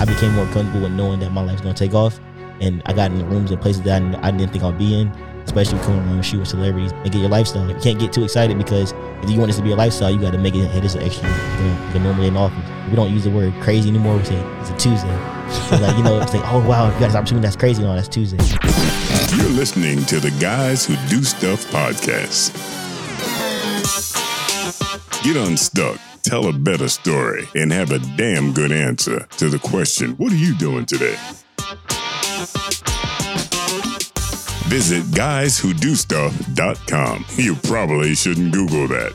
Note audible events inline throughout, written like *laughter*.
I became more comfortable with knowing that my life's gonna take off, and I got in rooms and places that I, I didn't think I'd be in. Especially coming around shooting celebrities and get your lifestyle. You can't get too excited because if you want this to be a lifestyle, you got to make it hit as an extra. You know, the normally in office. We don't use the word crazy anymore. We say it's a Tuesday. So like you know, say, oh wow, you got this opportunity, that's crazy. No, that's Tuesday. You're listening to the Guys Who Do Stuff podcast. Get unstuck, tell a better story, and have a damn good answer to the question What are you doing today? Visit guyswhodostuff.com. You probably shouldn't Google that.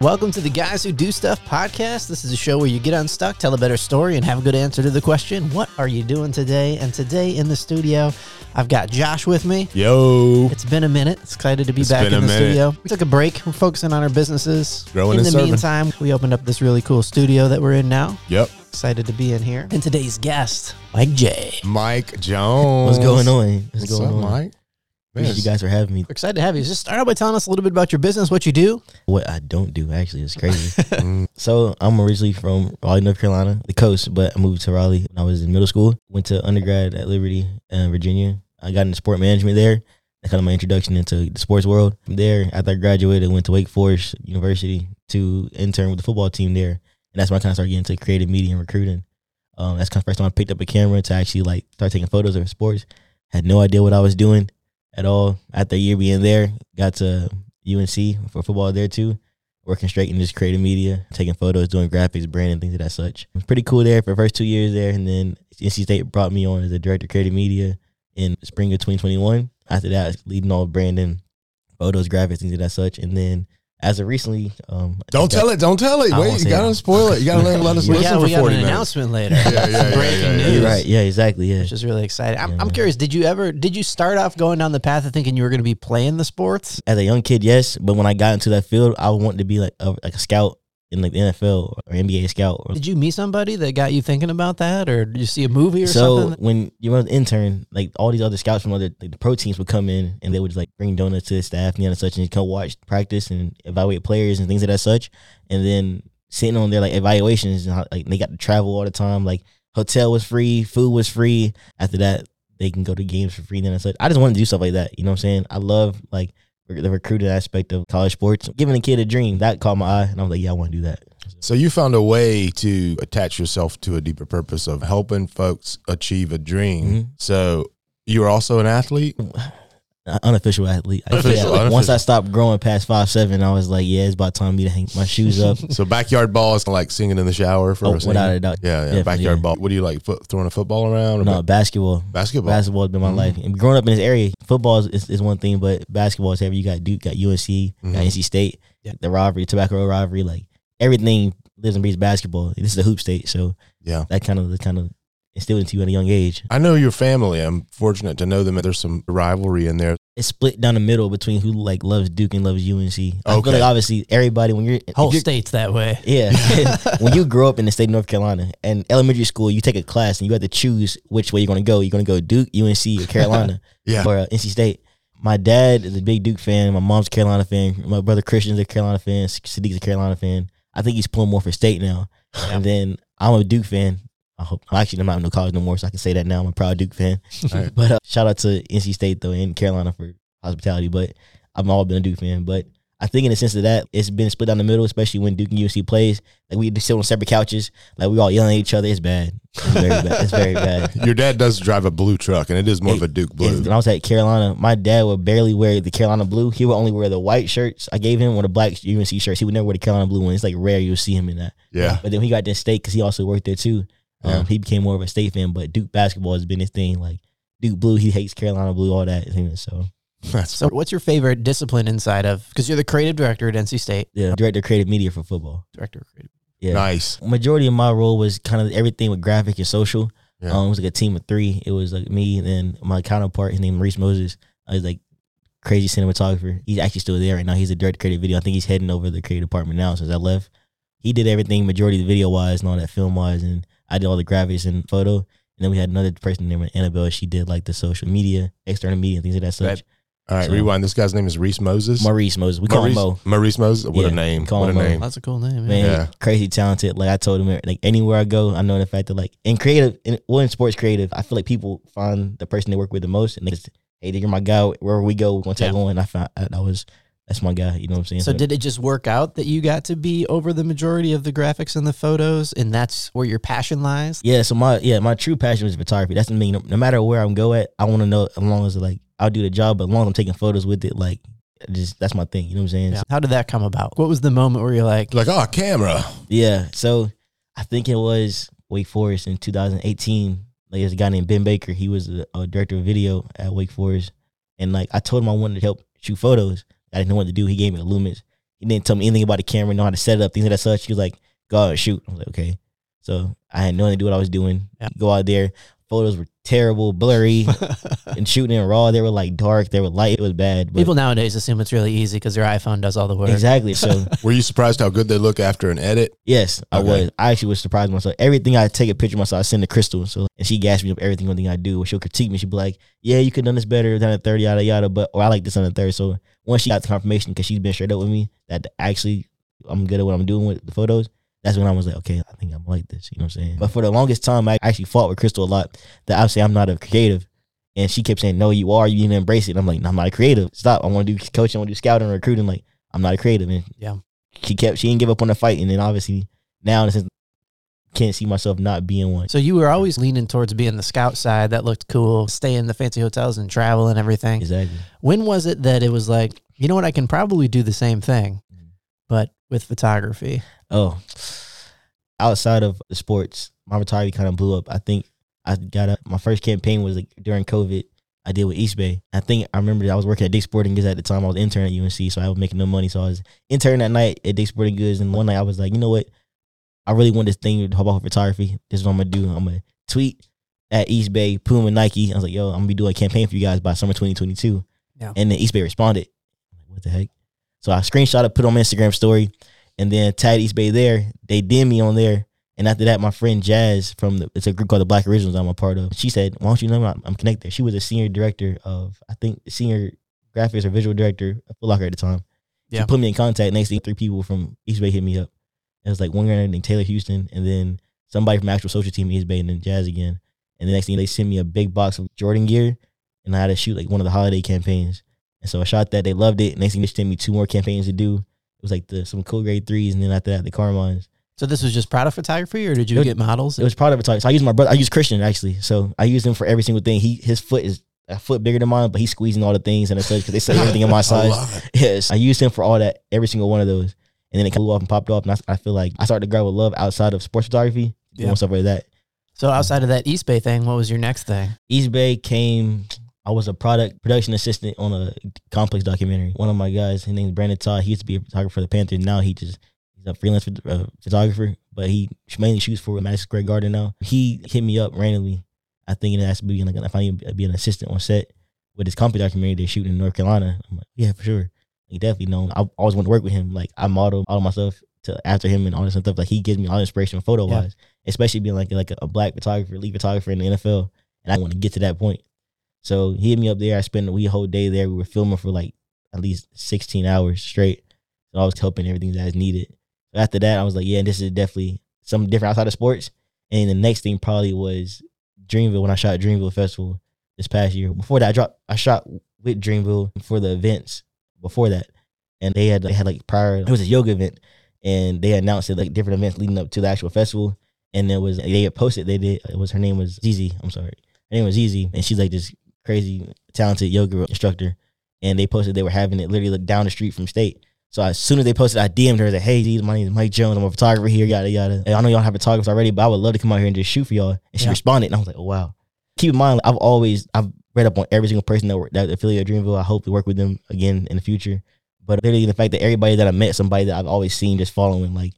Welcome to the Guys Who Do Stuff podcast. This is a show where you get unstuck, tell a better story, and have a good answer to the question, What are you doing today? And today in the studio, I've got Josh with me. Yo, It's been a minute. Excited to be It's back in the minute. studio. We took a break. We're focusing on our businesses. Growing in and the serving. meantime, we opened up this really cool studio that we're in now. yep. Excited to be in here. And today's guest, Mike J. Mike Jones. What's going on? What's, What's going up, on? Mike? Appreciate you guys for having me. We're excited to have you. Just start out by telling us a little bit about your business, what you do. What I don't do actually is crazy. *laughs* Mm, so I'm originally from Raleigh, North Carolina, the coast, but I moved to Raleigh when I was in middle school. Went to undergrad at Liberty, uh, Virginia. I got into sport management there. That's kind of my introduction into the sports world. From there, after I graduated, I went to Wake Forest University to intern with the football team there, and that's when I kind of started getting into creative media and recruiting. Um, that's kind of the first time I picked up a camera to actually like start taking photos of sports. Had no idea what I was doing at all. After a year being there, got to UNC for football there too working straight in just creative media, taking photos, doing graphics, branding, things of that such. It was pretty cool there for the first two years there, and then NC State brought me on as a director of creative media in spring of 2021. After that, leading all branding, photos, graphics, things of that such, and then as of recently, um, Don't tell it. Don't tell it. I Wait, won't you say gotta it. spoil it. You gotta let, let us We listen got, for we got 40 an minutes. announcement later. Yeah, yeah, yeah, Breaking yeah, yeah. news. You're right, yeah, exactly, yeah. Which is really exciting. I'm, Yeah, I'm curious. Did you ever? Did you start off going down the path of thinking you were going to be playing the sports? As a young kid, yes, but when I got into that field, I wanted to be like a, like a scout in like the NFL or NBA scout or Did you meet somebody that got you thinking about that, or did you see a movie or so something? when you were an intern, like all these other scouts from other like the pro teams would come in and they would just like bring donuts to the staff and, and such and you come watch practice and evaluate players and things of that such. And then sitting on their like evaluations and how, like they got to travel all the time. Like hotel was free, food was free. After that, they can go to games for free then and such. I just wanted to do stuff like that. You know what I'm saying? I love like the recruiting aspect of college sports. Giving a kid a dream that caught my eye, and I was like, yeah, I want to do that. So you found a way to attach yourself to a deeper purpose of helping folks achieve a dream. Mhm. So you were also an athlete. *laughs* Unofficial athlete. Unofficial, yeah, like, Once. I stopped growing past five seven, I was like, yeah, it's about time me to hang my shoes up. *laughs* So backyard ball is like singing in the shower for Oh, a singer? without a doubt. Yeah, yeah. Backyard yeah. ball. What do you like? Foot, throwing a football around? Or No, ba- basketball. basketball. Basketball has been my Mhm. life. And growing up in this area, football is, is, one thing, but basketball is heavy. You got Duke, got UNC, got Mhm. NC State, Yeah. the rivalry, Tobacco Road rivalry, like everything lives and breathes basketball. This is a hoop state, so Yeah. that kind of the kind of instilled into you at a young age. I know your family. I'm fortunate to know them. There's some rivalry in there. It's split down the middle between who like loves Duke and loves UNC. I feel like obviously everybody when you're Whole you're- state's that way. Yeah. *laughs* *laughs* when you grow up in the state of North Carolina and elementary school, you take a class and you have to choose which way you're going to go. You're going to go Duke, UNC, or *laughs* Carolina, Yeah. or uh, NC State. My dad is a big Duke fan. My mom's a Carolina fan. My brother Christian's a Carolina fan. Sadiq's a Carolina fan. I think he's pulling more for state now. And then I'm a Duke fan. I hope. Actually, I'm not in no college no more, so I can say that now. I'm a proud Duke fan. Right. *laughs* But uh, shout out to NC State though and Carolina for hospitality. But I've all been a Duke fan. But I think in the sense of that, it's been split down the middle, especially when Duke and UNC plays. Like we sit on separate couches, like we all yelling at each other. It's bad. It's very bad. It's very bad. *laughs* Your dad does drive a blue truck, and it is more of a Duke blue. when I was at Carolina, my dad would barely wear the Carolina blue. He would only wear the white shirts I gave him or the black UNC shirts. He would never wear the Carolina blue one. It's like rare you'll see him in that. Yeah. But then he got to state because he also worked there too. Um, Yeah. He became more of a state fan. But Duke basketball has been his thing. Like Duke blue, he hates Carolina blue, all that. So *laughs* That's So, what's your favorite discipline inside of? Because you're the creative director at NC State. yeah, director of creative media for football. Director of creative. Yeah. nice. Majority of my role was kind of everything with graphic and social. Yeah. Um, it was like a team of three. It was like me and then my counterpart, his name Maurice Moses. I was like crazy cinematographer. He's actually still there right now. He's a director of creative video. I think he's heading over the creative department now since I left. He did everything, majority of the video wise and all that film wise, and I did all the graphics and photo. And then we had another person named Annabelle. She did like the social media, external media, things of that such. Right. All right, So- rewind. This guy's name is Reese Moses. Maurice Moses. We call Maurice, him Mo. Maurice Moses. What Yeah, a name. call What a Mo. name. That's a cool name. Man, Yeah. Yeah. crazy talented. Like I told him, like anywhere I go, I know the fact that like in creative, in, well, in sports creative, I feel like people find the person they work with the most, and they just, hey, you're my guy. Wherever we go, we're gonna take Yeah. on. I found I, that was that's my guy. You know what I'm saying? So did it just work out that you got to be over the majority of the graphics and the photos, and that's where your passion lies? Yeah, so my yeah, my true passion is photography. That's the mean. No, no matter where I'm go at, I want to know as long as like I'll do the job, but as long as I'm taking photos with it, like just that's my thing. You know what I'm saying? Yeah. How did that come about? What was the moment where you're like, Like, oh, camera. Yeah. So I think it was Wake Forest in 2018. Like there's a guy named Ben Baker. He was a, a director of video at Wake Forest, and like I told him I wanted to help shoot photos. I didn't know what to do. He gave me the Lumens. He didn't tell me anything about the camera, know how to set it up, things of that such. He was like, "Go out and shoot." I was like, "Okay." So I had no idea what I was doing. Yeah. Go out there. Photos were terrible, blurry, *laughs* and shooting in raw. They were like dark. They were light. It was bad. But people nowadays assume it's really easy because their iPhone does all the work. exactly. So *laughs* Were you surprised how good they look after an edit? Yes, I Okay. was. I actually was surprised myself. Everything I take a picture of myself, I send to Crystal. So and she gassed me up everything one thing I do. She'll critique me. She'll be like, "Yeah, you could have done this better than a thirty, yada yada." But or I like this on the third. So once she got the confirmation, because she's been straight up with me that actually I'm good at what I'm doing with the photos. That's when I was like, okay, I think I'm like this. You know what I'm saying? But for the longest time, I actually fought with Crystal a lot. That obviously I'm not a creative, and she kept saying, "No, you are. You need to embrace it." And I'm like, no, I'm not a creative. Stop. I want to do coaching. I want to do scouting, and recruiting. Like I'm not a creative. And Yeah. she kept. She didn't give up on the fight, and then obviously now in a can't see myself not being one. So you were always leaning towards being the scout side. That looked cool. Stay in the fancy hotels and travel and everything. Exactly. When was it that it was like, you know what, I can probably do the same thing, Mm. but with photography? Oh, outside of the sports, my photography kind of blew up. I think I got a, my first campaign was like during COVID. I did with Eastbay. I think I remember that I was working at Dick Sporting Goods at the time. I was intern at UNC, so I was making no money. So I was intern that night at Dick Sporting Goods, and one night I was like, you know what? I really want this thing to hop off photography. This is what I'm gonna do. I'm gonna tweet at Eastbay, Puma, Nike. I was like, yo, I'm gonna be doing a campaign for you guys by summer 2022. Yeah. And then Eastbay responded. Like, what the heck? So I screenshot it, put it on my Instagram story, and then tagged Eastbay there. They did me on there. And after that, my friend Jazz from the, it's a group called the Black Originals I'm a part of. She said, "Why don't you know I'm, I'm connected?" She was a senior director of, I think, senior graphics or visual director of Foot Locker at the time. Yeah. She put me in contact. Next thing, three people from Eastbay hit me up. It was like one guy named Taylor Houston, and then somebody from actual social team Eastbay, and then Jazz again. And the next thing, they sent me a big box of Jordan gear, and I had to shoot like one of the holiday campaigns. And so I shot that. They loved it. Next thing, they sent me two more campaigns to do. It was like the some Cool Grey threes, and then after that, the Carmines. So this was just product photography, or did you It was- get models? It was of it. So I used my brother. I used Christian actually. So I used him for every single thing. He his foot is a foot bigger than mine, but he's squeezing all the things and such because they say everything in my *laughs* I size. it. Yes, I used him for all that, every single one of those, and then it blew off and popped off. And I, I feel like I started to grow with love outside of sports photography, Yeah. stuff like that. so outside of that Eastbay thing, what was your next thing? Eastbay came. I was a product production assistant on a complex documentary. One of my guys, his name's Brandon Todd. He used to be a photographer for the Panthers. Now he just he's a freelance uh, photographer, but he mainly shoots for Madison Square Garden now. He hit me up randomly. I think it has to be like if I need be an assistant on set with his company documentary they're shooting in North Carolina. I'm like, yeah, for sure. He definitely know. I always want to work with him. Like I model all of my stuff to after him and all this and stuff. Like he gives me all the inspiration photo wise, especially being like like a, black photographer, lead photographer in the NFL, and I want to get to that point. So he hit me up there. I spent a wee whole day there. We were filming for like at least 16 hours straight. So I was helping everything that is needed. After that, I was like, yeah, this is definitely something different outside of sports. And the next thing probably was Dreamville when I shot Dreamville Festival this past year. Before that, I dropped I shot with Dreamville for the events before that. And they had they had like prior it was a yoga event and they announced it like different events leading up to the actual festival. And there was they had posted they did it was her name was Zizi, I'm sorry. Her name was Zizi, and she's like this crazy talented yoga instructor. And they posted they were having it literally like down the street from state. So as soon as they posted, I DM'd her that, hey, my name is Mike Jones. I'm a photographer here, yada yada. And I know y'all have photographers already, but I would love to come out here and just shoot for y'all. And she Yeah. responded, and I was like, oh wow. Keep in mind, I've always I've read up on every single person that that affiliate Dreamville. I hope to work with them again in the future. But literally the fact that everybody that I met, somebody that I've always seen just following, like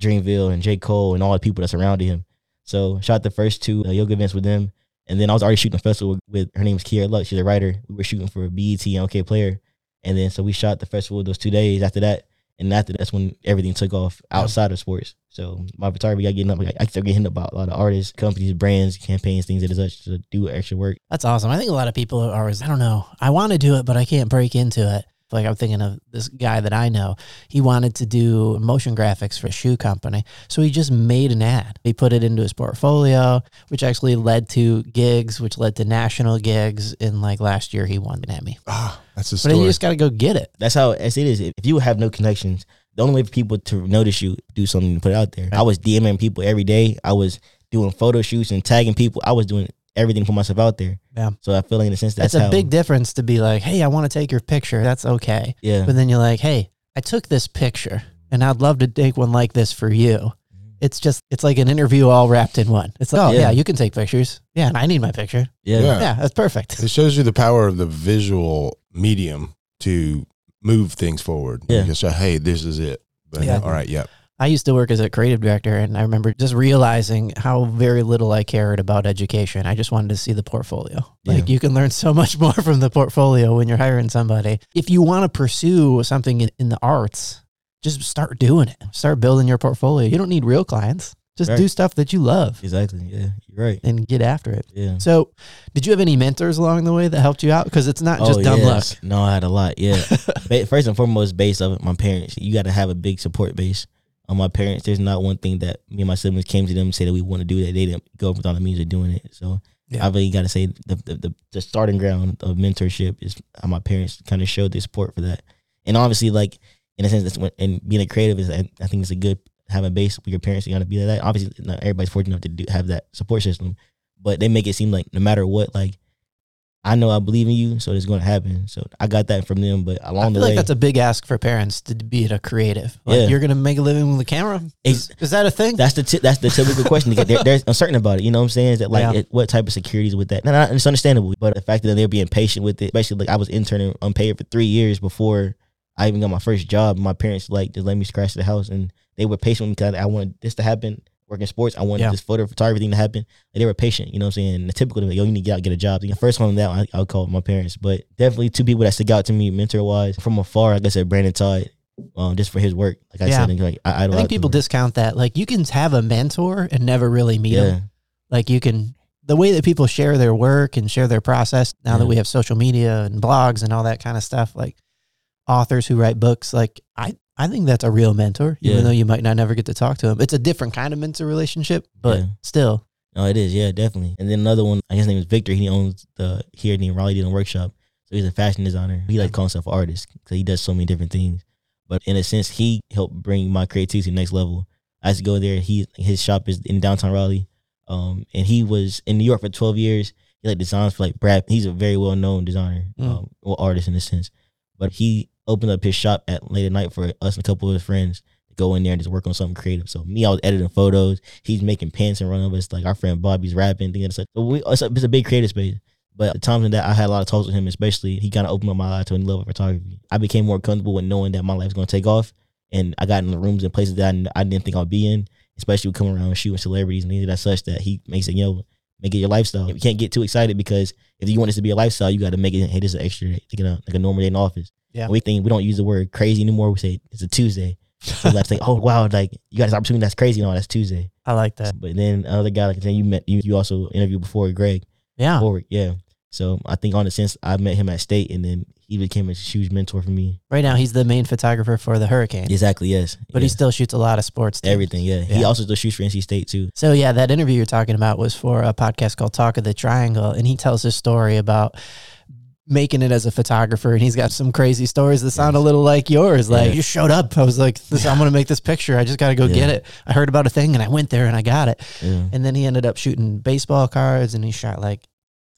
Dreamville and J. Cole and all the people that surrounded him. So shot the first two uh, yoga events with them. And then I was already shooting a festival with, her name is Kiera Luck. She's a writer. We were shooting for BET and Okayplayer. And then so we shot the festival those two days after that. And after that's when everything took off outside of sports. So my photography got getting up. I started getting up about a lot of artists, companies, brands, campaigns, things that such to do extra work. That's awesome. I think a lot of people are always, I don't know, I want to do it, but I can't break into it. Like I'm thinking of this guy that I know. He wanted to do motion graphics for a shoe company. So he just made an ad. He put it into his portfolio, which actually led to gigs, which led to national gigs. And like last year, he won an Emmy. Ah, that's a story. then you just got to go get it. That's how as it is. If you have no connections, the only way for people to notice you, do something to put it out there. I was DMing people every day. I was doing photo shoots and tagging people. I was doing everything for myself out there. Yeah. So I feel like in a sense that's, That's, a how, big difference to be like, hey, I want to take your picture. That's okay. yeah. But then you're like, hey, I took this picture and I'd love to take one like this for you. Mm-hmm. It's just, it's like an interview all wrapped in one. It's like, oh, oh, yeah, Yeah. you can take pictures. Yeah, and I need my picture. yeah. Yeah. Yeah, that's perfect. It shows you the power of the visual medium to move things forward. Yeah. You can show, hey, this is it. But, Yeah. All right. Yep. I used to work as a creative director, and I remember just realizing how very little I cared about education. I just wanted to see the portfolio. Like, Yeah. you can learn so much *laughs* more from the portfolio when you're hiring somebody. If you want to pursue something in, in the arts, just start doing it. Start building your portfolio. You don't need real clients. Just Right. do stuff that you love Exactly. Yeah. You're right. and get after it. Yeah. So, did you have any mentors along the way that helped you out? Because it's not just oh, dumb luck. No, I had a lot. Yeah. *laughs* First and foremost, base of it, my parents. You got to have a big support base. On my parents, there's not one thing that me and my siblings came to them and said that we want to do that they didn't go up with all the means of doing it. So Yeah. I really got to say the, the the the starting ground of mentorship is how my parents kind of showed their support for that. And obviously, like in a sense, that's when and being a creative is I I think it's a good have a base with your parents. You got to be like that. Obviously, not everybody's fortunate enough to do have that support system, but they make it seem like no matter what, like I know I believe in you, so it's going to happen. So I got that from them. But I along feel the like way, that's a big ask for parents to be a creative. Like, Yeah. you're going to make a living with the camera? Is, is that a thing? that's the ti- that's the typical question. to get. They're, they're uncertain about it. You know what I'm saying? Is that like Yeah. it, what type of securities with that? No, no, it's understandable. But the fact that they're being patient with it, especially like I was interning unpaid for three years before I even got my first job. My parents like just let me scratch the house, and they were patient with me because I wanted this to happen. Working sports, I wanted Yeah. this photo photography thing to happen. Like, they were patient. You know what I'm saying? The typical, like, yo, you need to get out, get a job. The first one that, I, I would call my parents. But definitely two people that stick out to me mentor wise from afar. Like I said, Brandon Todd, um, just for his work. Like I Yeah. said, like I, I idolize think people discount that. Like you can have a mentor and never really meet yeah. them. Like you can the way that people share their work and share their process now that we have social media and blogs and all that kind of stuff, like authors who write books, like I I think that's a real mentor, even Yeah. though you might not never get to talk to him. It's a different kind of mentor relationship, but Yeah. still. No, it is. Yeah, definitely. And then another one, I guess his name is Victor. He owns the here in Raleigh Denim Workshop. So he's a fashion designer. He like calling himself an artist because he does so many different things. But in a sense, he helped bring my creativity to the next level. I used to go there. He his shop is in downtown Raleigh, um, and he was in New York for twelve years. He like designs for like Brad. He's a very well known designer, Mm. um, or artist in a sense. But he opened up his shop at late at night for us and a couple of his friends to go in there and just work on something creative. So me, I was editing photos. He's making pants and running of us. Like our friend Bobby's rapping, things like. So we, it's, a, it's a big creative space. But the times in that I had a lot of talks with him, especially he kind of opened up my eye to a new level of photography. I became more comfortable with knowing that my life's going to take off, and I got in the rooms and places that I, I didn't think I'd be in, especially with coming around shooting celebrities and things of that such that he makes it, yo, make it your lifestyle. You can't get too excited because if you want this to be a lifestyle, you got to make it. Hey, this is an extra day, like, a, like a normal day in the office. Yeah. we think we don't use the word crazy anymore. We say it's a Tuesday. So let's *laughs* say, oh wow, like you got this opportunity that's crazy. No, that's Tuesday. I like that. But then another guy, like then you met, you, you also interviewed before Greg Yeah. Forwerck, yeah. So I think on the sense I met him at state, and then he became a huge mentor for me. Right now he's the main photographer for the Hurricane. Exactly, yes. But yeah. he still shoots a lot of sports. teams. everything, yeah. He also still shoots for NC State too. So yeah, that interview you're talking about was for a podcast called Talk of the Triangle, and he tells his story about making it as a photographer, and he's got some crazy stories that sound a little like yours. Like Yeah. you showed up, I was like, this, "I'm gonna make this picture. I just got to go Yeah. get it." I heard about a thing, and I went there and I got it. Yeah. And then he ended up shooting baseball cards, and he shot like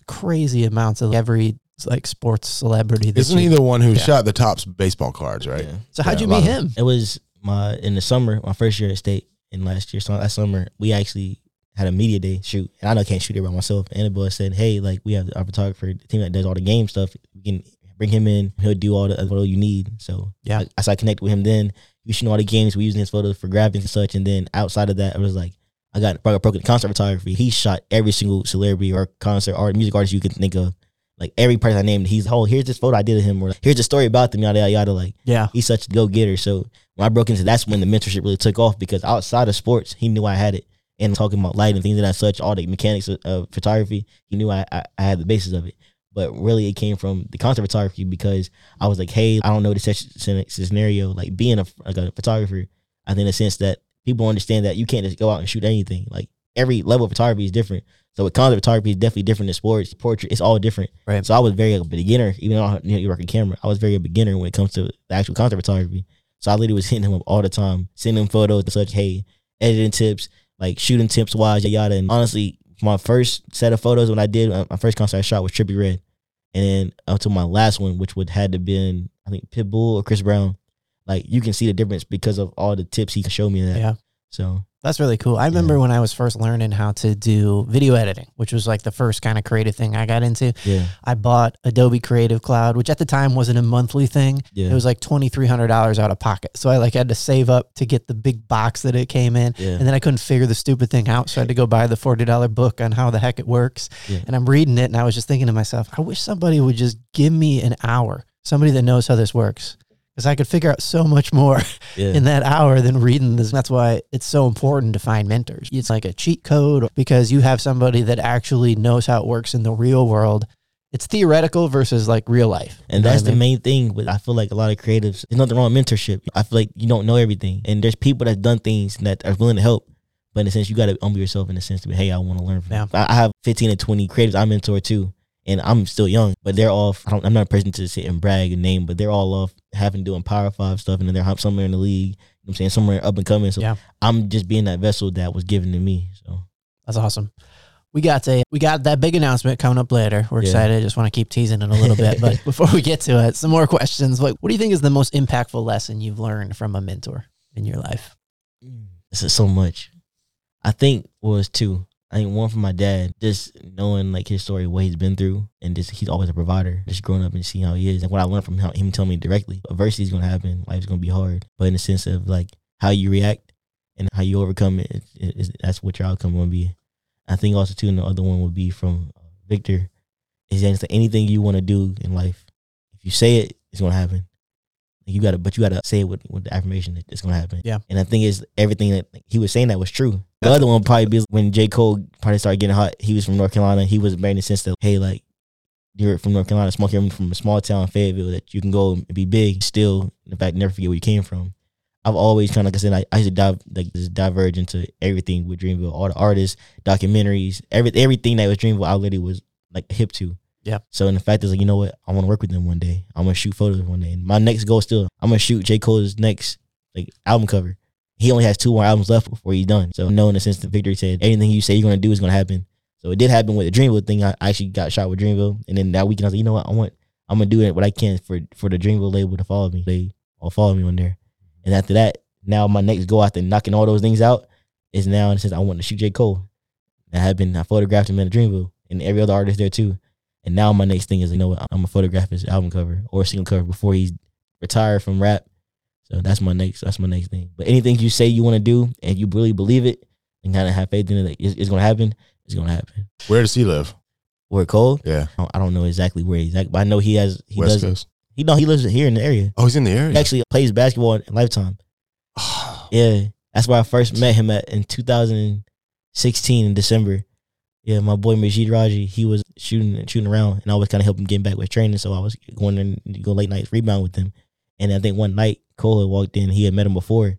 crazy amounts of every like sports celebrity. that Isn't he you- the one who Yeah. shot the Topps baseball cards, right? Yeah. So how'd Yeah, you a lot meet of- him? It was my in the summer, my first year at state in last year. So that summer, we actually had a media day shoot, and I know I can't shoot it by myself. And the Annabelle said, "Hey, like we have our photographer, the team that does all the game stuff. We can bring him in. He'll do all the photo you need." So Yeah. I, I, so I connected with him. Then we shooting all the games. We using his photos for graphics and such. And then outside of that, it was like I got broke broke concert photography. He shot every single celebrity or concert art music artist you could think of. Like every person I named, he's oh here's this photo I did of him, or here's the story about them, yada yada yada. Like Yeah, he's such a go getter. So when I broke into that's when the mentorship really took off because outside of sports, he knew I had it. And talking about light and things of that such, all the mechanics of, of photography, he knew I, I, I had the basis of it. But really, it came from the concert photography because I was like, hey, I don't know the such scenario. Like being a like a photographer, I think in the sense that people understand that you can't just go out and shoot anything. Like every level of photography is different. So with concert photography is definitely different than sports, portrait. It's all different. Right. So I was very a beginner, even though I you know, you work a camera. I was very a beginner when it comes to the actual concert photography. So I literally was hitting him up all the time, sending him photos and such. Hey, editing tips, like shooting tips wise, yada. And honestly, my first set of photos when I did uh, my first concert I shot was Trippie Redd, and then up to my last one, which would had to been I think Pitbull or Chris Brown. Like you can see the difference because of all the tips he showed me. That Yeah. So That's really cool. I remember when I was first learning how to do video editing, which was like the first kind of creative thing I got into. yeah, I bought Adobe Creative Cloud, which at the time wasn't a monthly thing. yeah, It was like twenty three hundred dollars out of pocket. So I like had to save up to get the big box that it came in. yeah. And then I couldn't figure the stupid thing out. So I had to go buy the forty dollar book on how the heck it works. Yeah. And I'm reading it and I was just thinking to myself, I wish somebody would just give me an hour. Somebody that knows how this works. Because I could figure out so much more *laughs* yeah. in that hour than reading this. That's why it's so important to find mentors. It's like a cheat code because you have somebody that actually knows how it works in the real world. It's theoretical versus like real life. And that's I the main thing. But I feel like a lot of creatives, there's nothing wrong with mentorship. I feel like you don't know everything, and there's people that's done things that are willing to help. But in a sense, you got to humble yourself in a sense to be, hey, I want to learn from. Yeah. you. I I have 15 and 20 creatives I mentor too, and I'm still young, but they're all. I don't, I'm not a person to sit and brag and name, but they're all off having doing Power Five stuff, and then they're somewhere in the league. You know what I'm saying somewhere up and coming. So Yeah. I'm just being that vessel that was given to me. So That's awesome. We got a we got that big announcement coming up later. We're Yeah. excited. I just want to keep teasing it a little bit. But *laughs* before we get to it, some more questions. Like, what do you think is the most impactful lesson you've learned from a mentor in your life? This is so much. I think was two. I think one from my dad, just knowing like his story, what he's been through, and just he's always a provider. Just growing up and seeing how he is, and what I learned from him, telling me directly, adversity is gonna happen, life's gonna be hard, but in the sense of like how you react and how you overcome it, it, it is- that's what your outcome gonna be. I think also too, and the other one would be from uh, Victor, is that anything you want to do in life, if you say it, it's gonna happen. You gotta, but you gotta say it with, with the affirmation that it's gonna happen. Yeah. And I think is everything that he was saying that was true. The other one probably be when J. Cole probably started getting hot. He was from North Carolina. He was making the sense that hey, like you're from North Carolina, small you're from a small town, Fayetteville, that you can go and be big. Still, in fact, never forget where you came from. I've always kind of like I said, I, I used to dive like just diverge into everything with Dreamville, all the artists, documentaries, every everything that was Dreamville. I literally was like hip to. Yeah. So in the fact is like, you know what? I want to work with them one day. I'm gonna shoot photos one day. And my next goal still, I'm gonna shoot J. Cole's next like album cover. He only has two more albums left before he's done. So knowing the sense that Victory said anything you say you're gonna do is gonna happen. So it did happen with the Dreamville thing. I actually got shot with Dreamville, and then that weekend I was like, you know what? I want I'm gonna do it what I can for for the Dreamville label to follow me. They all follow me on there. And after that, now my next goal after knocking all those things out is now the sense I want to shoot J Cole. That had been I photographed him in the Dreamville and every other artist there too. And now my next thing is you know what I'm gonna photograph his album cover or single cover before he's retired from rap. So that's my next that's my next thing. But anything you say you want to do and you really believe it and kind of have faith in it, that it's, it's gonna happen. It's gonna happen. Where does he live? Where Cole? Yeah, I don't, I don't know exactly where exactly, but I know he has he West does Coast. he know he lives here in the area. Oh, he's in the area. He actually plays basketball in Lifetime. *sighs* Yeah, that's where I first met him at in 2016 in December. Yeah, my boy Majid Raji, he was shooting and shooting around, and I was kind of helping him get back with training. So I was going in to go late nights rebound with him. And I think one night Cole had walked in. He had met him before,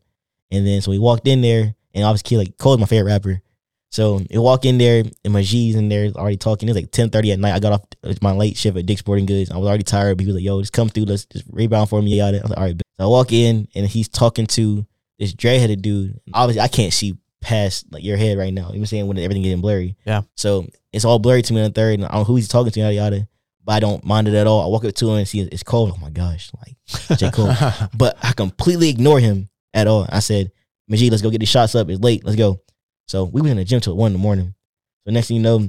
and then so he walked in there, and obviously like Cole's my favorite rapper. So he walked in there, and Majid's in there already talking. It was like 10:30 at night. I got off my late shift at Dick's Sporting Goods. I was already tired, but he was like, "Yo, just come through. Let's just rebound for me." Yada. I was like, "All right." So I walk in, and he's talking to this Dre headed dude. Obviously, I can't see past like your head right now. You know what I'm saying when everything getting blurry. Yeah. So it's all blurry to me on the third, and I don't know who he's talking to, yada yada. But I don't mind it at all. I walk up to him and see it's Cole. Oh my gosh, like J. Cole. *laughs* but I completely ignore him at all. I said, Majid, let's go get these shots up. It's late. Let's go. So we was in the gym till one in the morning. So next thing you know,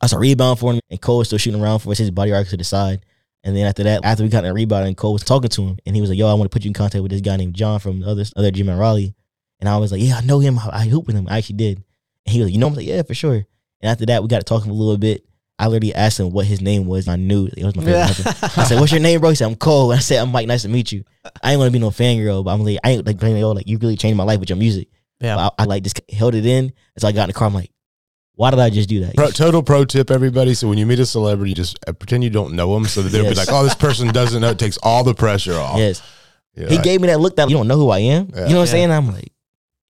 I saw a rebound for him, and Cole was still shooting around for us. His body arc to the side. And then after that, after we got a rebound, and Cole was talking to him, and he was like, "Yo, I want to put you in contact with this guy named John from the other other gym in Raleigh." And I was like, "Yeah, I know him. I, I hoop with him. I actually did." And he was like, "You know?" I'm like, "Yeah, for sure." And after that, we got to talking a little bit. I literally asked him what his name was. I knew it was my favorite rapper. I said, "What's your name, bro?" He said, "I'm Cole." And I said, "I'm Mike. Nice to meet you." I ain't gonna be no fangirl, but I'm like, I ain't like, playing, oh, like you really changed my life with your music. Yeah. I, I like just held it in until I got in the car. I'm like, why did I just do that? Pro, total pro tip, everybody. So when you meet a celebrity, just uh, pretend you don't know them, so that they'll be like, "Oh, this person doesn't know." It takes all the pressure off. yes, Yeah, he I- gave me that look that you don't know who I am. Yeah. You know what I'm Yeah. saying? I'm like,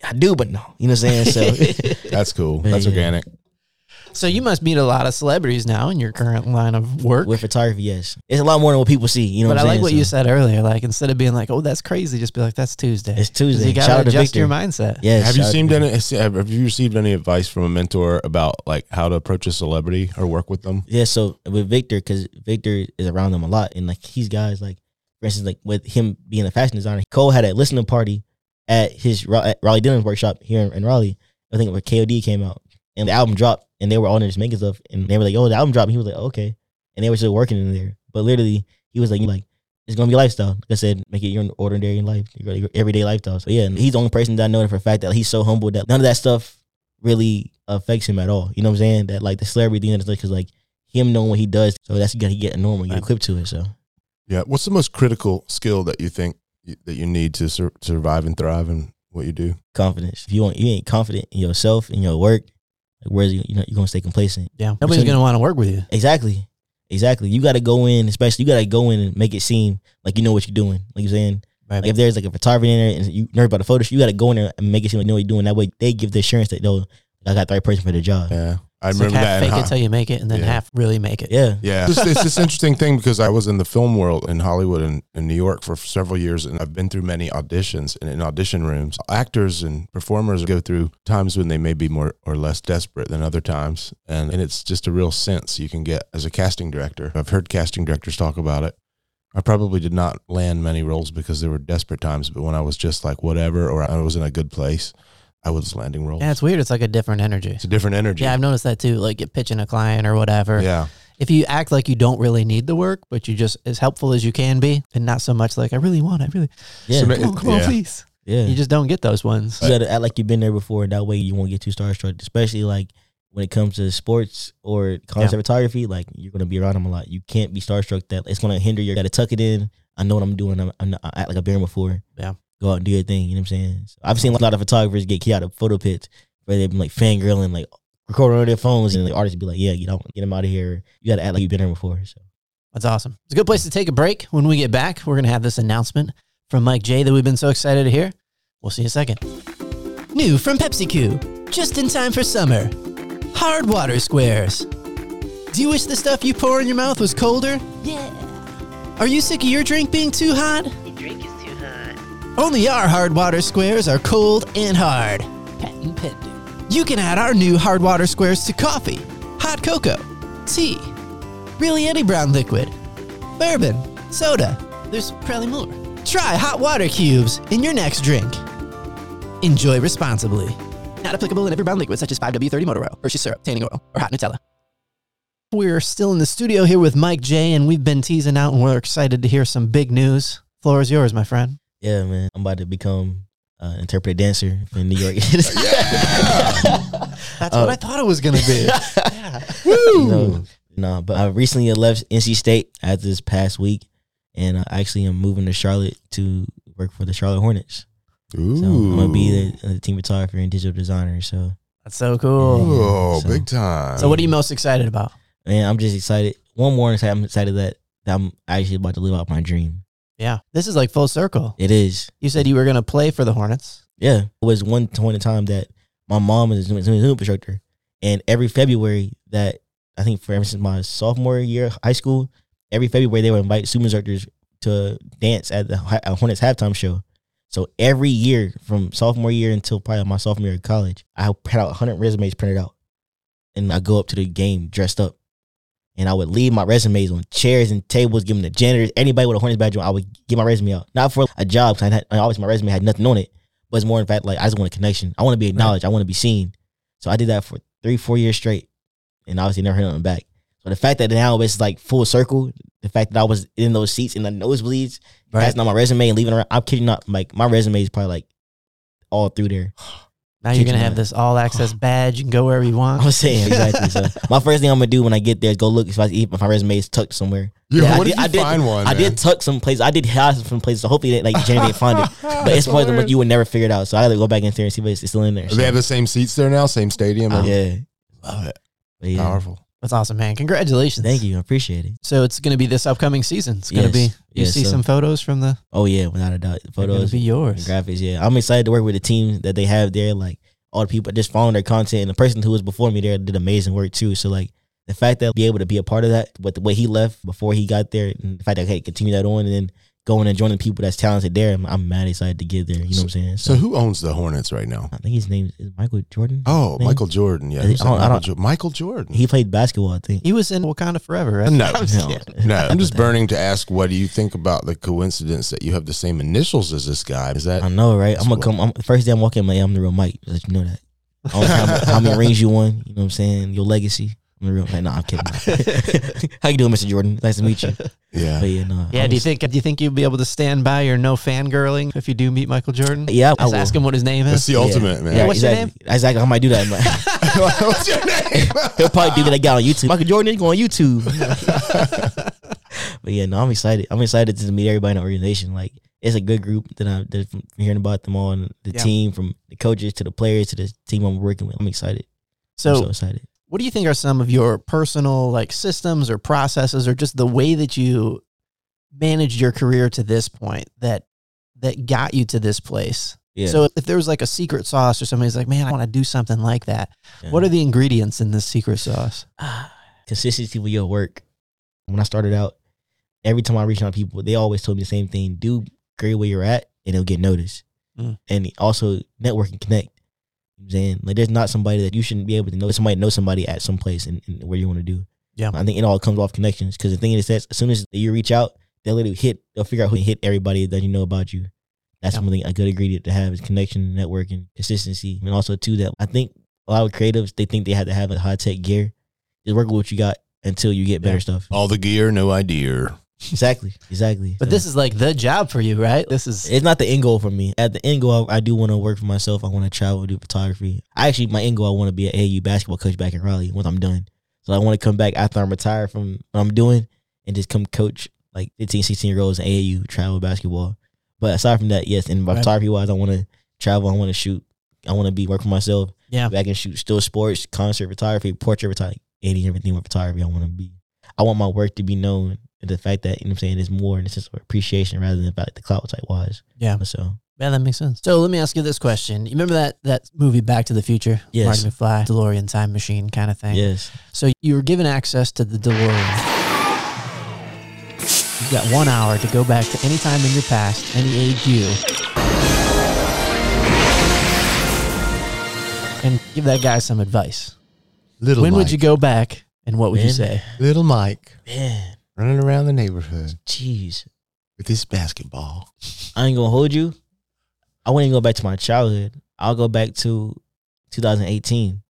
I do, but no. You know what I'm saying? So *laughs* That's cool. Yeah, That's yeah. organic. so you must meet a lot of celebrities now in your current line of work. with photography, yes, it's a lot more than what people see. You know but what I I'm like saying? what you said earlier. Like instead of being like, "Oh, that's crazy," just be like, "That's Tuesday." It's Tuesday. You gotta out adjust Victor. your mindset. Yes. have you seen any? Have you received any advice from a mentor about like how to approach a celebrity or work with them? Yeah, so with Victor, because Victor is around them a lot, and like he's guys like, for instance, like with him being a fashion designer, Cole had a listening party at his at Raleigh Denim's workshop here in, in Raleigh. I think where KOD came out, and the album dropped, and they were all in just making stuff, and they were like, "Oh, the album dropped." And he was like, "Okay," and they were still working in there, but literally, he was like, "Like it's gonna be lifestyle." Like I said, make it your ordinary life, your, everyday lifestyle. So yeah, and he's the only person that I know for a fact that he's so humble that none of that stuff really affects him at all. You know what I'm saying? That like the celebrity thing, because like him knowing what he does, so that's you got to get normal, get Right. equipped to it. So Yeah. What's the most critical skill that you think that you need to sur- survive and thrive in what you do? confidence. If you want, you ain't confident in yourself in your work, like where's you, you know you're gonna stay complacent. Yeah, nobody's So- gonna want to work with you. Exactly, exactly. You got to go in, especially you got to go in and make it seem like you know what you're doing. Like you're saying, Right. like if there's like a photographer in there and you nerve about the photo shoot, you got to go in there and make it seem like you know what you're doing. That way they give the assurance that no, I got the right person for the job. Yeah. I It's like remember half that. in fake hi- it till you make it, and then Yeah. half really make it. Yeah, Yeah. It's, it's this interesting thing because I was in the film world in Hollywood and in New York for several years, and I've been through many auditions and in audition rooms. Actors and performers go through times when they may be more or less desperate than other times. And, and it's just a real sense you can get as a casting director. I've heard casting directors talk about it. I probably did not land many roles because there were desperate times, but when I was just like whatever or I was in a good place, I was landing roles. Yeah, it's weird. It's like a different energy. it's a different energy. Yeah, I've noticed that too. Like, get pitching a client or whatever. yeah. If you act like you don't really need the work, but you just as helpful as you can be, and not so much like I really want, it, I really yeah, So come on, come on, please. yeah. You just don't get those ones. You gotta act like you've been there before. That way you won't get too starstruck, especially like when it comes to sports or concert photography. Like you're gonna be around them a lot. You can't be starstruck. That it's gonna hinder. You gotta tuck it in. I know what I'm doing. I'm, I'm not, I act like I've been before. Yeah. Go out and do your thing. You know what I'm saying? So I've seen a lot of photographers get kicked out of photo pits where they've been like fangirling, like recording on their phones, and the artists be like, "Yeah, you don't get them out of here." You gotta act like you've been here before. So That's awesome. It's a good place to take a break. When we get back, we're going to have this announcement from Mike J that we've been so excited to hear. We'll see you in a second. New from PepsiCo, just in time for summer. Hard water squares. Do you wish the stuff you pour in your mouth was colder? Yeah. Are you sick of your drink being too hot? Only our hard water squares are cold and hard. Patent pending. You can add our new hard water squares to coffee, hot cocoa, tea, really any brown liquid, bourbon, soda. There's probably more. Try hot water cubes in your next drink. Enjoy responsibly. Not applicable in every brown liquid such as 5W30 motor oil, Hershey syrup, tanning oil, or hot Nutella. We're still in the studio here with Mike J, and we've been teasing out, and we're excited to hear some big news. Floor is yours, my friend. Yeah, man, I'm about to become uh, interpretive dancer in New York. *laughs* *laughs* That's what I thought it was gonna be. *laughs* Yeah, no, no, but I recently left NC State after this past week, and I actually am moving to Charlotte to work for the Charlotte Hornets. Ooh. So I'm gonna be the, the team photographer and digital designer. So, That's so cool. Oh, So- big time. So, what are you most excited about? man, I'm just excited. One more, excited- I'm excited that, that I'm actually about to live out my dream. Yeah, this is like full circle. It is, You said you were gonna play for the Hornets. yeah. It was one point in time that my mom is a Zumba instructor, and every February that I think for ever since my sophomore year of high school, every February they would invite Zumba instructors to dance at the Hornets halftime show. So every year from sophomore year until probably my sophomore year of college, I had out 100 resumes printed out, and I go up to the game dressed up, and I would leave my resumes on chairs and tables, give them to janitors, anybody with a Hornets badge on. I would get my resume out, not for a job, because I had obviously my resume had nothing on it, but it's more in fact like I just want a connection. I want to be acknowledged. I want to be seen. So I did that for three, four years straight, and obviously never heard nothing back. So the fact that now it's like full circle, the fact that I was in those seats in the nosebleeds, passing on my resume and leaving around, I'm kidding not. Like my resume is probably like all through there. *sighs* *sighs* *sighs* Now you're gonna have this all access badge. You can go wherever you want. I was saying exactly. So *laughs* my first thing I'm gonna do when I get there is go look if I if my resume is tucked somewhere. Yeah, I what did- if you I did- find one? I man? did tuck some places. I did hide some places. So hopefully, they, like *laughs* Jenny didn't find it. But it's more than what you would never figure it out. So I got to go back in there and see if it's still in there. Do They have the same seats there now, same stadium. So, yeah. Love it. Yeah. Powerful. That's awesome, man. Congratulations. Thank you. I appreciate it. So it's gonna be this upcoming season. It's gonna Yes. be. You Yes, see so- some photos from the. Oh yeah, without a doubt. Photos, be yours. graphics. Yeah, I'm excited to work with the team that they have there. Like all the people just following their content, and the person who was before me there did amazing work too. So like the fact that I'll be able to be a part of that, with the way he left before he got there, and the fact that I could continue that on, and then going and joining people that's talented there, I'm, I'm mad excited to get there. You know what I'm saying? So who owns the Hornets right now? I think his name is Michael Jordan. Oh, Name? Michael Jordan. Yeah, I don't- that? I Michael, don't- Jo- Michael Jordan. He played basketball, I think. He was in Wakanda Forever, right? No, *laughs* I'm just no. *laughs* no, I'm just burning to ask. What do you think about the coincidence that you have the same initials as this guy? Is that I know, right? I'm gonna come. I'm, first day I'm walking, I'm like, I'm the real Mike. Let you know that. I don't know how, how many rings you won. You know what I'm saying? Your legacy. I'm real. Like, no, I'm kidding. *laughs* how you doing, Mr. Jordan? Nice to meet you. *laughs* yeah? But yeah, no. Yeah, I'm do you just- think do you think you'll be able to stand by your no fangirling if you do meet Michael Jordan? Yeah, I Just will. ask him what his name That's is. the Yeah. ultimate, man. Yeah, what's your name? exactly. Exactly. I might do that. man. *laughs* What's your name? He'll probably do that guy on YouTube. Michael Jordan, you go on YouTube. but yeah, no, I'm excited. I'm excited to meet everybody in the organization. Like it's a good group that I'm that from hearing about them all and the Yeah. team from the coaches to the players to the team I'm working with. I'm excited. So, I'm so excited. What do you think are some of your personal like systems or processes or just the way that you managed your career to this point that that got you to this place? Yeah. So if there was like a secret sauce or somebody's like, "Man, I want to do something like that." Yeah. What are the ingredients in this secret sauce? consistency with your work. When I started out, every time I reached out to people, they always told me the same thing: do great where you're at, and it'll get noticed. Mm. And also network and connect. You know what I'm saying like, there's not somebody that you shouldn't be able to know. Somebody know somebody at some place and, and where you want to do. Yeah. I think it all comes off connections because the thing is that as soon as you reach out, they'll literally hit. They'll figure out who hit everybody that you know about you. That's Yeah. something a good ingredient to have is connection, networking, consistency, and also too that I think a lot of creatives they think they have to have a high tech gear. Just work with what you got until you get better Yeah. stuff. All the gear, no idea. Exactly, exactly. But So, this is like the job for you, right? This is it's not the end goal for me. At the end goal, I, I do want to work for myself. I want to travel, do photography. I actually, my end goal, I want to be an AAU basketball coach back in Raleigh once I'm done. So I want to come back after I'm retired from what I'm doing and just come coach like 15, 16 year olds in AAU travel basketball. But aside from that, yes, and Right. photography wise, I want to travel. I want to shoot. I want to be work for myself. yeah. back and shoot still sports, concert photography, portrait photography, any everything with photography. I want to be. I want my work to be known, and the fact that you know what I'm saying is more in the sense of appreciation rather than about the clout type wise. Yeah. So Yeah, that makes sense. So let me ask you this question. You remember that that movie Back to the Future? Yes. Marty McFly, DeLorean time machine kind of thing. yes, So you were given access to the DeLorean. You've got one hour to go back to any time in your past, any age you, and give that guy some advice. Little Mike. when would you go back, and what would you say? Little Mike man, running around the neighborhood jeez, with his basketball. I ain't gonna hold you. I wouldn't go back to my childhood. I'll go back to 2018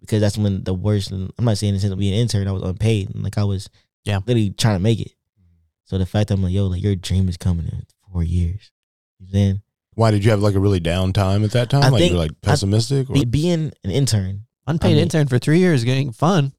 because that's when the worst. I'm not saying this to be an intern. I was unpaid, and like I was, Yeah. literally trying to make it. So the fact that I'm like, yo, like your dream is coming in four years. You know saying? Why did you have like a really down time at that time? I like think- you're like pessimistic? or? Be, being an intern, Unpaid I mean- intern for three years, getting fun.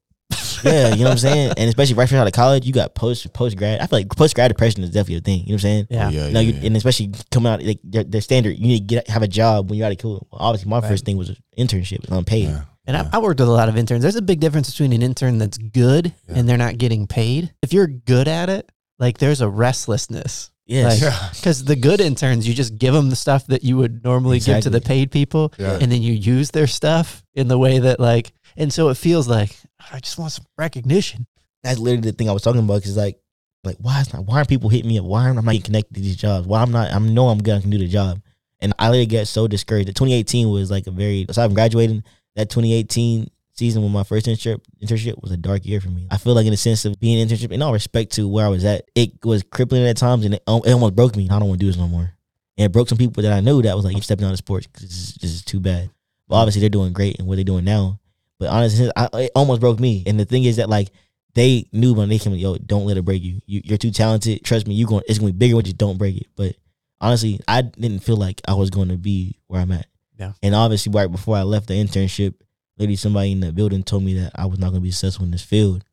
Yeah, you know what I'm saying, and especially right fresh out of college, you got post post grad. I feel like post grad depression is definitely a thing. You know what I'm saying? Yeah. Oh, yeah, No, yeah, you, yeah. and especially coming out like their, their standard, you need to get have a job when you're out of school. Well, obviously, my Right. first thing was an internship, um, unpaid. Yeah. And Yeah. I, I worked with a lot of interns. There's a big difference between an intern that's good Yeah. and they're not getting paid. If you're good at it, like there's a restlessness. Yes, Like- Yeah. Because the good interns, you just give them the stuff that you would normally give to the paid people, Yeah. and then you use their stuff in the way that like, and so it feels like I just want some recognition. that's literally the thing I was talking about. Cause like, like why is not why aren't people hitting me up? Why am I not getting connected to these jobs? Why I'm not? I know I'm can do the job. And I literally get so discouraged. The 2018 was like a very aside from graduating. That 2018 season when my first internship internship was a dark year for me. I feel like in the sense of being internship, in all respect to where I was at, it was crippling at times, and it, um, it almost broke me. I don't want to do this no more. And it broke some people that I knew that was like, you're stepping out of sports because this, is- this is too bad. But obviously, they're doing great and what they're doing now. But honestly, I, it almost broke me. And the thing is that like they knew when they came, yo, don't let it break you. you you're too talented. Trust me, you going it's gonna be bigger when you don't break it. But honestly, I didn't feel like I was going to be where I'm at. Yeah. And obviously, right before I left the internship, literally somebody in the building told me that I was not going to be successful in this field.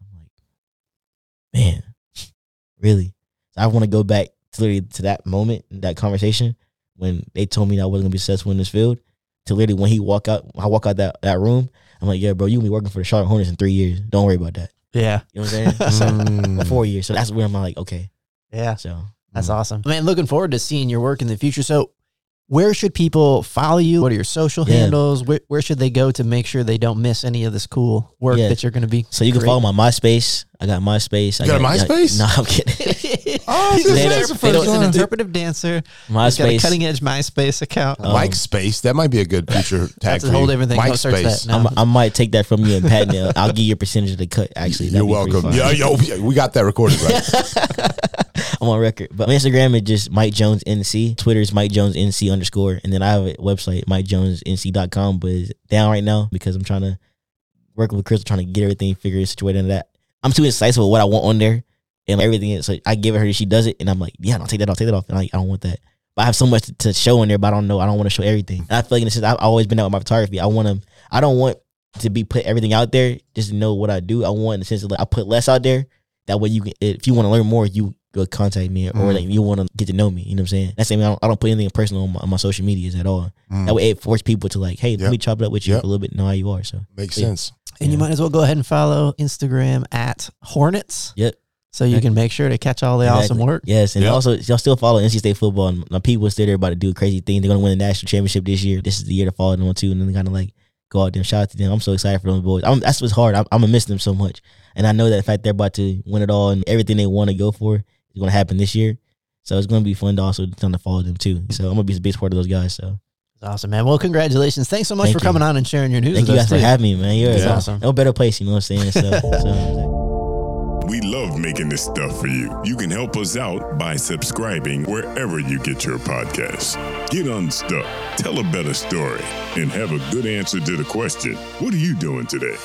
I'm like, man, *laughs* really? So I want to go back to literally to that moment, that conversation when they told me that I wasn't going to be successful in this field. To literally when he walk out, I walk out that, that room. I'm like, yeah, bro, you gonna be working for the Charlotte Hornets in three years. Don't worry about that. Yeah. You know what I'm saying? so, Mm. four years. So that's where I'm like, okay. Yeah. So That's Mm. awesome. Man, looking forward to seeing your work in the future. So, where should people follow you? What are your social Yeah. handles? Where, where should they go to make sure they don't miss any of this cool work Yeah. that you're going to be? So you can Great. follow my MySpace. I got MySpace. I You got a MySpace? No, I'm kidding. *laughs* Oh, He's, this They an don't- is the they don't- he's an interpretive dancer. He's got a MySpace. cutting edge MySpace account. Um, Mike Space. That might be a good future *laughs* tag. That's a for whole different thing. Mike Space. No. I'm, might take that from you and patent it. I'll give you a percentage of the cut. Actually, *laughs* You're That'd be pretty welcome. fire. Yeah, yo, we got that recorded right. I'm on record. But Instagram is just Mike Jones NC. Twitter is Mike Jones NC underscore. And then I have a website, MikeJonesNC.com, but it's down right now because I'm trying to work with Crystal, trying to get everything figured situated into that. I'm too incisive with what I want on there and everything. So I give it her, she does it, and I'm like, yeah, I don't take that off, take that off. And I, I don't want that. But I have so much to, to show in there, but I don't know. I don't want to show everything. And I feel like sense, I've always been out with my photography. I want to, I don't want to be put everything out there just to know what I do. I want in the sense of like I put less out there. That way you can, if you want to learn more, you go contact me or Mm. like you want to get to know me. You know what I'm saying? That's the same. I don't, I don't put anything personal on my, on my social medias at all. Mm, That way it forces people to like, hey, Yep. let me chop it up with you Yep. for a little bit, know how you are. So makes Yeah. sense. And you might as well go ahead and follow Instagram at Hornets. Yep. So you can make sure to catch all the awesome work. Yes, and Yep. also y'all still follow NC State football. And my people still there about to do a crazy thing. They're gonna win the national championship this year. This is the year to follow them on too, and then kind of like go out there shout out to them. I'm so excited for them boys. I'm, that's what's hard. I'm, I'm gonna miss them so much, and I know that the fact they're about to win it all and everything they want to go for is gonna happen this year. So it's gonna be fun to also time to follow them too. So I'm gonna be a big part of those guys. So That's awesome, man. Well, congratulations. Thanks so much Thank for you. coming on and sharing your news thank with you us. guys for having me, man. You're That's uh, awesome. no better place. You know what I'm saying? So, *laughs* so We love making this stuff for you. You can help us out by subscribing wherever you get your podcasts. Get unstuck, tell a better story, and have a good answer to the question what are you doing today?